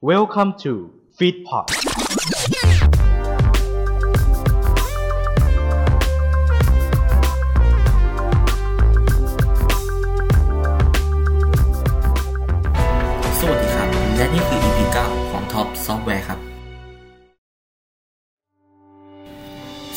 Welcome to Feedpot สวัสดีครับ และนี่คือ EP 9 ของ Top Software ครับ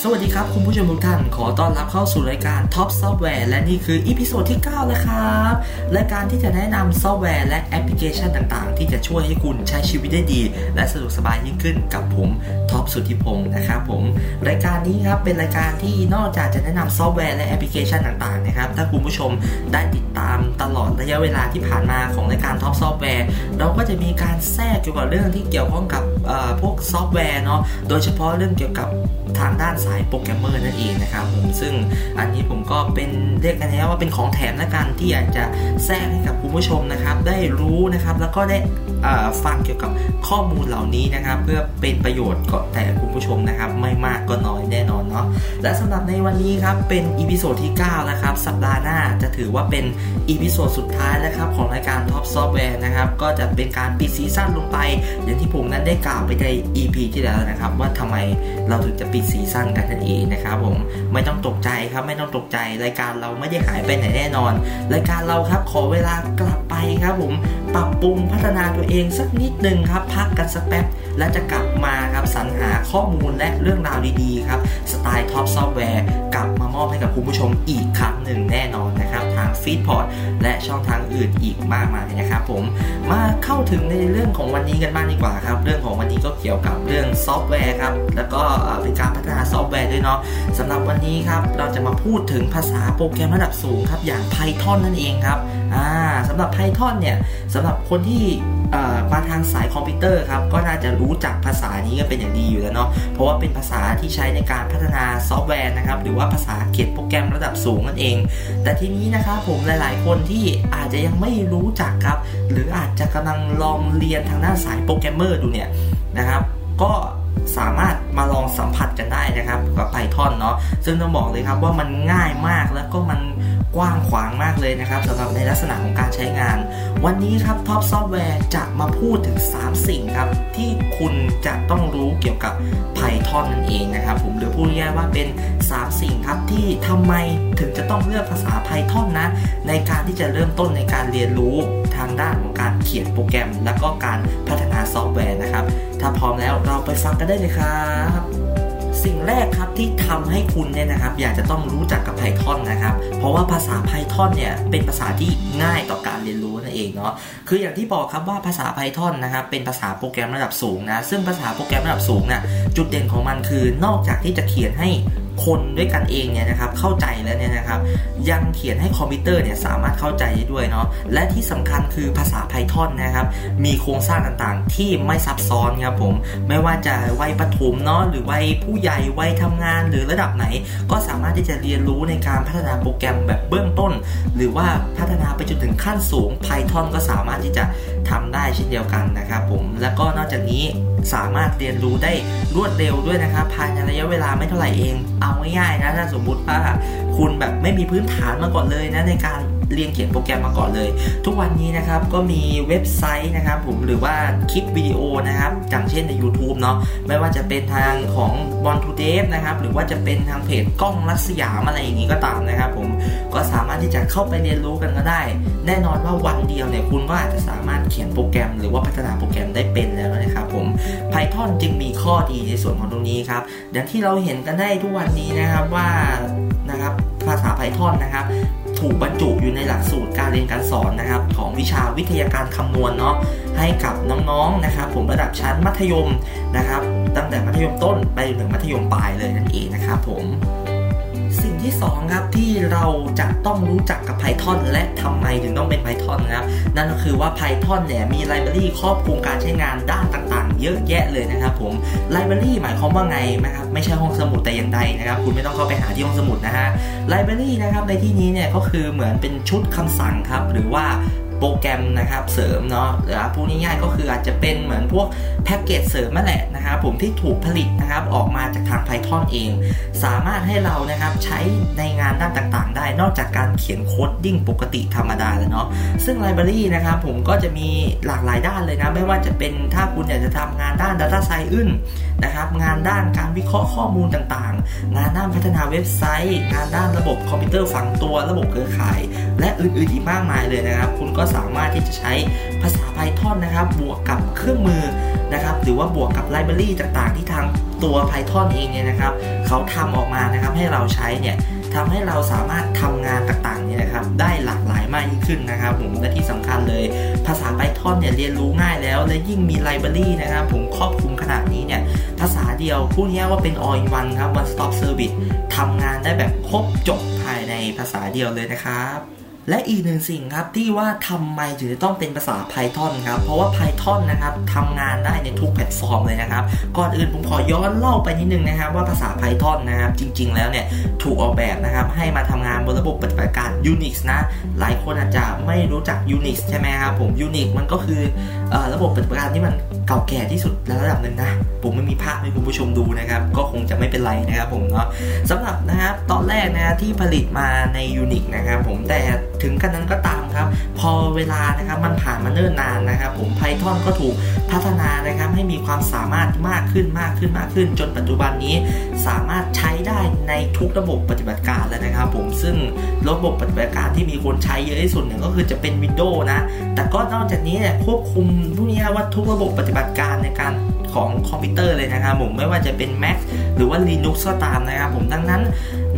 สวัสดีครับ คุณผู้ชมทุกท่าน ขอต้อนรับเข้าสู่รายการ Top Software และนี่คือ episode ที่ 9 แล้วครับรายการที่จะแนะนำซอฟต์แวร์และแอปพลิเคชันต่างๆ ที่จะช่วยให้คุณใช้ชีวิตได้ดี และสะดวกสบายยิ่งขึ้นกับผมท็อปสุทธิพงศ์นะครับผมรายการนี้ครับเป็นรายการที่นอกจากจะแนะนำซอฟต์แวร์และแอปพลิเคชันต่างๆนะครับถ้าคุณผู้ชมได้ติดตามตลอดระยะเวลาที่ผ่านมาของรายการ Top Software เราก็จะมีการแทรกเกี่ยวกับเรื่องที่เกี่ยวข้องกับพวกซอฟต์แวร์เนาะโดยเฉพาะเรื่องเกี่ยวกับทางด้านสายโปรแกรมเมอร์นั่นเองนะครับผมซึ่งอันนี้ผมก็เป็นเรียกกันแล้วว่าเป็นของแถมละกันที่อยากจะแทรกให้กับคุณผู้ชมนะครับ ได้รู้นะครับแล้วก็ได้ฟังเกี่ยวกับข้อมูลเหล่านี้นะครับ เพื่อเป็นประโยชน์กับแต่คุณผู้ชมนะครับ ไม่มากก็น้อยแน่นอนเนาะและสำหรับในวันนี้ครับเป็น episode ที่9นะครับสัปดาห์หน้าจะถือว่าเป็น episode สุดท้ายแล้วครับของรายการ Top Software นะครับก็จะเป็นการปิด season ลงไปอย่างที่ผมนั้นได้กล่าวไปใน EP ที่แล้วนะครับ ว่าทำไมเราถึงจะปิด season กันนั่นเองนะครับผมไม่ต้องตกใจครับไม่ต้องตกใจรายการเราไม่ได้หายไปไหนแน่นอน รายการเราครับขอเวลากลับไปครับผมปรับปรุงพัฒนาตัวเองสักนิดนึงครับพักกันสักแป๊บและจะกลับมาครับสรรหาข้อมูลและเรื่องราวดีๆครับสไตล์ Top Software กลับมามอบให้กับคุณผู้ชมอีกครั้งหนึ่งแน่นอนนะครับ Fitpod และช่องทางอื่นอีกมากมายนะครับผมมาเข้าถึงในเรื่องของวันนี้กันบ้างดีกว่าครับ เรื่องของวันนี้ก็เกี่ยวกับเรื่องซอฟต์แวร์ครับ แล้วก็เป็นการพัฒนาซอฟต์แวร์ด้วยเนาะสำหรับวันนี้ครับเราจะมาพูดถึงภาษาโปรแกรมระดับสูงครับอย่าง Python นั่นเองครับอ่าสำหรับ Python เนี่ยสำหรับคนที่ มาทางสายคอมพิวเตอร์ครับก็น่าจะรู้จักภาษานี้กันเป็นอย่างดีอยู่แล้วเนาะเพราะว่าเป็นภาษาที่ใช้ในการพัฒนาซอฟต์แวร์นะครับหรือว่าภาษาเขียนโปรแกรมระดับสูงนั่นเอง แต่ทีนี้นะครับผมหลาย ๆ คนที่อาจจะยังไม่รู้จักครับ หรืออาจจะกำลังลองเรียนทางด้านสายโปรแกรมเมอร์ดูเนี่ยนะครับก็สามารถมาลองสัมผัสกันได้นะครับกับ Python เนาะซึ่งต้องบอกเลยครับว่ามันง่ายมากแล้วก็มัน กว้างขวางมากเลยนะครับสำหรับในลักษณะของการใช้งาน วันนี้ครับ Top Software จะมาพูดถึง 3 สิ่งครับ ที่คุณจะต้องรู้เกี่ยวกับ Python นั่นเองนะครับผมหรือพูดง่ายๆว่าเป็น 3 สิ่งครับที่ทำไมถึงจะต้องเลือกภาษา Python นะ ในการที่จะเริ่มต้นในการเรียนรู้ทางด้านของการเขียนโปรแกรม แล้วก็การพัฒนาซอฟต์แวร์นะครับ ถ้าพร้อมแล้วเราไปฟังกันได้เลยครับ สิ่งแรกครับที่ทำให้คุณเนี่ยนะครับอยากจะต้องรู้จักกับ Python นะครับ เพราะว่าภาษา Python เนี่ยเป็นภาษาที่ง่ายต่อการเรียนรู้นั่นเองเนาะ คืออย่างที่บอกครับว่าภาษา Python นะครับเป็นภาษาโปรแกรมระดับสูงนะ ซึ่งภาษาโปรแกรมระดับสูงนะ่ะจุดเด่นของมันคือนอกจากที่จะเขียนให้ คนด้วยกันเองเนี่ยนะครับเข้าใจแล้วเนี่ยนะครับยังเขียนให้คอมพิวเตอร์เนี่ยสามารถเข้าใจได้ด้วยเนาะและที่สำคัญคือภาษา Python นะครับมีโครงสร้างต่างๆ ที่ไม่ซับซ้อนครับผมไม่ว่าจะวัยประถมเนาะหรือวัยผู้ใหญ่วัยทำงานหรือระดับไหน ก็สามารถที่จะเรียนรู้ในการพัฒนาโปรแกรมแบบเบื้องต้น หรือว่าพัฒนาไปจนถึงขั้นสูง Python ก็สามารถที่จะทำได้เช่นเดียวกันนะครับผมแล้วก็นอกจากนี้สามารถเรียนรู้ได้รวดเร็วด้วยนะครับภายในระยะเวลาไม่เท่าไหร่เองเอาง่ายๆนะถ้าสมมุติว่าคุณแบบไม่มีพื้นฐานมาก่อนเลยนะในการ เรียนเขียนโปรแกรมมาก่อนเลย ทุกวันนี้นะครับก็มีเว็บไซต์นะครับผมหรือว่าคลิปวิดีโอนะครับอย่างเช่นใน YouTube เนาะไม่ว่าจะเป็นทางของ b o n to d e v นะครับหรือว่าจะเป็นทางเพจกล้องรักสยามอะไรอย่างนี้ก็ตามนะครับผมก็สามารถที่จะเข้าไปเรียนรู้กันก็ได้ แน่นอนว่าวันเดียวเนี่ยคุณก็อาจจะสามารถเขียนโปรแกรม หรือว่าพัฒนาโปรแกรมได้เป็นแล้วนะครับผม Python จึงมีข้อดีในส่วนของตรงนี้ครับอย่างที่เราเห็นกันได้ทุกวันนี้นะครับว่านะครับภาษา Python นะครับ ถูกบรรจุอยู่ในหลักสูตรการเรียนการสอนนะครับของวิชาวิทยาการคำนวณเนาะให้กับน้องๆนะครับ ผมระดับชั้นมัธยมนะครับ ตั้งแต่มัธยมต้นไปถึงมัธยมปลายเลยนั่นเองนะครับผม ที่2ครับที่เราจะต้องรู้จักกับ Python และทำไมถึงต้องเป็น Python นะครับ นั่นก็คือว่า Python เนี่ยมีไลบรารีครอบคลุมการใช้งานด้านต่างๆ เยอะแยะเลยนะครับผมไลบรารีหมายความว่าไงนะครับไม่ใช่ห้องสมุดแต่อย่างใดนะครับ คุณไม่ต้องเข้าไปหาที่ห้องสมุดนะฮะไลบรารีนะครับในที่นี้เนี่ยก็คือเหมือนเป็นชุดคำสั่งครับหรือว่า โปรแกรมนะครับเสริมเนาะหรือพูดง่ายๆก็คืออาจจะเป็นเหมือนพวกแพ็กเกจเสริมนั่นแหละนะครับผมที่ถูกผลิตนะครับออกมาจากทาง Python เอง สามารถให้เรานะครับใช้ในงานด้านต่างๆ ได้นอกจากการเขียน coding ปกติธรรมดาแล้วเนาะซึ่ง library นะครับผมก็จะมีหลากหลายด้านเลยนะไม่ว่าจะเป็นถ้าคุณอยากจะทำงานด้าน Data Science นะครับงานด้านการวิเคราะห์ข้อมูลต่างๆ งานด้านพัฒนาเว็บไซต์ งานด้านระบบคอมพิวเตอร์ฝังตัวระบบเครือข่าย และอื่นๆอีกมากมายเลยนะครับ คุณก็สามารถที่จะใช้ภาษา Python นะครับ บวกกับเครื่องมือนะครับ หรือว่าบวกกับ library ต่างๆ ที่ทางตัว Python เองเนี่ยนะครับเขาทำออกมานะครับให้เราใช้เนี่ยทำให้เราสามารถทำงานต่างๆเนี่ยนะครับได้หลากหลายมากยิ่งขึ้นนะครับผมและที่สำคัญเลย ภาษา Python เนี่ยเรียนรู้ง่ายแล้ว และยิ่งมีไลบรารีนะครับผมครอบคลุมขนาดนี้เนี่ยภาษาเดียวพูดง่ายว่าเป็น all in one ครับ one stop service ทำงานได้แบบครบจบภายในภาษาเดียวเลยนะครับ และอีกหนึ่งสิ่งครับที่ว่าทำไมถึงจะต้องเป็นภาษา Python ครับ เพราะว่า Python นะครับทำงานได้ในทุกแพลตฟอร์มเลยนะครับ ก่อนอื่นผมขอย้อนเล่าไปนิดนึงนะครับ ว่าภาษา Python นะครับ จริง ๆ แล้วเนี่ย ถูกออกแบบนะครับ ให้มาทำงานบนระบบปฏิบัติการ Unix นะ หลายคนอาจจะไม่รู้จัก Unix ใช่ไหมครับผม Unix มันก็คือเออระบบปฏิบัติการที่มันเก่าแก่ที่สุดระดับหนึ่งนะผมไม่มีภาพให้คุณผู้ชมดูนะครับ ก็คงจะไม่เป็นไรนะครับผมเนาะสำหรับนะครับตอนแรกนะที่ผลิตมาใน Unix นะครับผมแต่ ถึงกันนั้นก็ตามครับ พอเวลานะครับมันผ่านมาเนิ่นนานนะครับผม Python ก็ถูกพัฒนานะครับให้มีความสามารถมากขึ้นมากขึ้นมากขึ้น จนปัจจุบันนี้สามารถใช้ได้ในทุกระบบปฏิบัติการแล้วนะครับ ผมซึ่งระบบปฏิบัติการที่มีคนใช้เยอะที่สุดเนี่ยก็คือจะเป็น Windows นะ แต่ก็นอกจากนี้เนี่ยควบคุมพวกนี้ว่าทุกระบบปฏิบัติการในการของคอมพิวเตอร์เลยนะครับผมไม่ว่าจะเป็น Mac หรือว่า Linux ก็ตามนะครับผมดังนั้น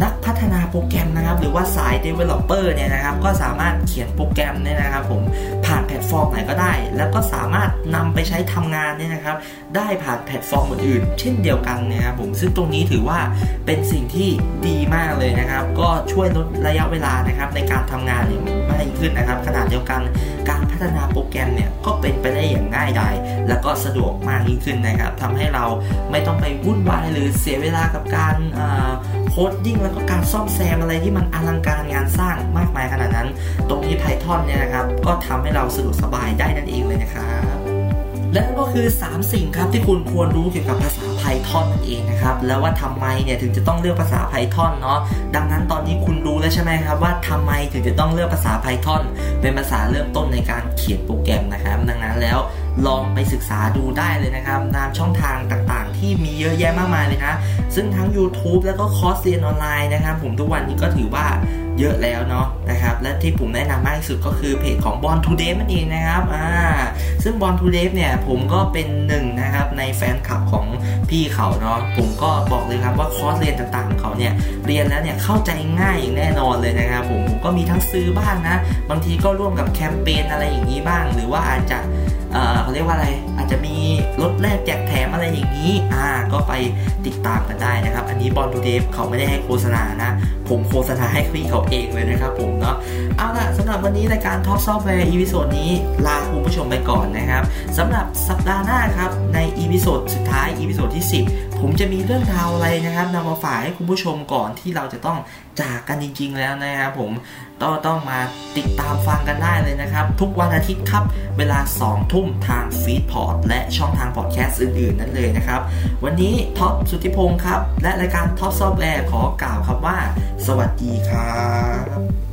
นักพัฒนาโปรแกรมนะครับ หรือว่าสาย Developer เนี่ยนะครับ ก็สามารถเขียนโปรแกรมเนี่ยนะครับ ผมผ่านแพลตฟอร์มไหนก็ได้ แล้วก็สามารถนำไปใช้ทำงานเนี่ยนะครับ ได้ผ่านแพลตฟอร์มอื่นๆ เช่นเดียวกันนะครับผมซึ่งตรงนี้ถือว่าเป็นสิ่งที่ดีมากเลยนะครับ ก็ช่วยลดระยะเวลานะครับในการทำงานเนี่ยมากขึ้นนะครับขณะเดียวกันการพัฒนาโปรแกรมเนี่ยก็เป็นไปได้อย่างง่ายดายแล้วก็สะดวกมากยิ่งขึ้นนะครับทำให้เราไม่ต้องไปวุ่นวายหรือเสียเวลากับการ coding แล้วก็การซ่อมแซมอะไรที่มันอลังการงานสร้างมากมายขนาดนั้น ตรงนี้ Python เนี่ยนะครับก็ทำให้เราสะดวกสบายได้นั่นเองเลยนะครับและนั่นก็คือ 3 สิ่งครับที่คุณควรรู้เกี่ยวกับภาษา Python นั่นเองนะครับแล้วว่าทำไมเนี่ยถึงจะต้องเลือกภาษา Python เนาะดังนั้นตอนนี้คุณรู้แล้วใช่ไหมครับว่าทำไมถึงจะต้องเลือกภาษา Python เป็นภาษาเริ่มต้นในการเขียนโปรแกรมนะครับ ดังนั้นแล้วลองไปศึกษาดูได้เลยนะครับตามช่องทางต่าง ที่มีเยอะแยะมากมายเลยนะซึ่งทั้ง YouTube แล้วก็คอร์สเรียนออนไลน์นะครับผมทุกวันนี้ก็ถือว่าเยอะแล้วเนาะนะครับและที่ผมแนะนำมากที่สุดก็คือเพจของ b o n to Dev นั่นเองนะครับอ่าซึ่ง b o n to Dev เนี่ยผมก็เป็นหนึ่งนะครับในแฟนคลับของพี่เขาเนาะผมก็บอกเลยครับว่าคอร์สเรียนต่างๆเขาเนี่ยเรียนแล้วเนี่ยเข้าใจง่ายอย่างแน่นอนเลยนะครับผมผมก็มีทั้งซื้อบ้างนะ บางทีก็ร่วมกับแคมเปญอะไรอย่างนี้บ้าง หรือว่าอาจจะเอ่อเขาเรียกว่าอะไร จะมีลดแลกแจกแถมอะไรอย่างนี้ อ่า ก็ไปติดตามกันได้นะครับ อันนี้ BorntoDev เขาไม่ได้ให้โฆษณานะ ผมโฆษณาให้พี่เขาเองเลยนะครับผมเนาะ เอาล่ะสำหรับวันนี้รายการ Top Software episode นี้ ลาคุณผู้ชมไปก่อนนะครับสำหรับสัปดาห์หน้าครับใน episode สุดท้าย episode ที่ 10 ผมจะมีเรื่องราวอะไรนะครับนำมาฝากให้คุณผู้ชมก่อนที่เราจะต้องจากกันจริง ๆ แล้วนะครับผมก็ต้องมาติดตามฟังกันได้เลยนะครับ ทุกวันอาทิตย์ครับ เวลา 2 ทุ่มทาง Fitpod และช่องทางพอดแคสต์อื่น ๆ นั่นเลยนะครับ วันนี้ท็อปสุทธิพงศ์ครับ และรายการ Top Software ขอกล่าวครับว่า สวัสดีครับ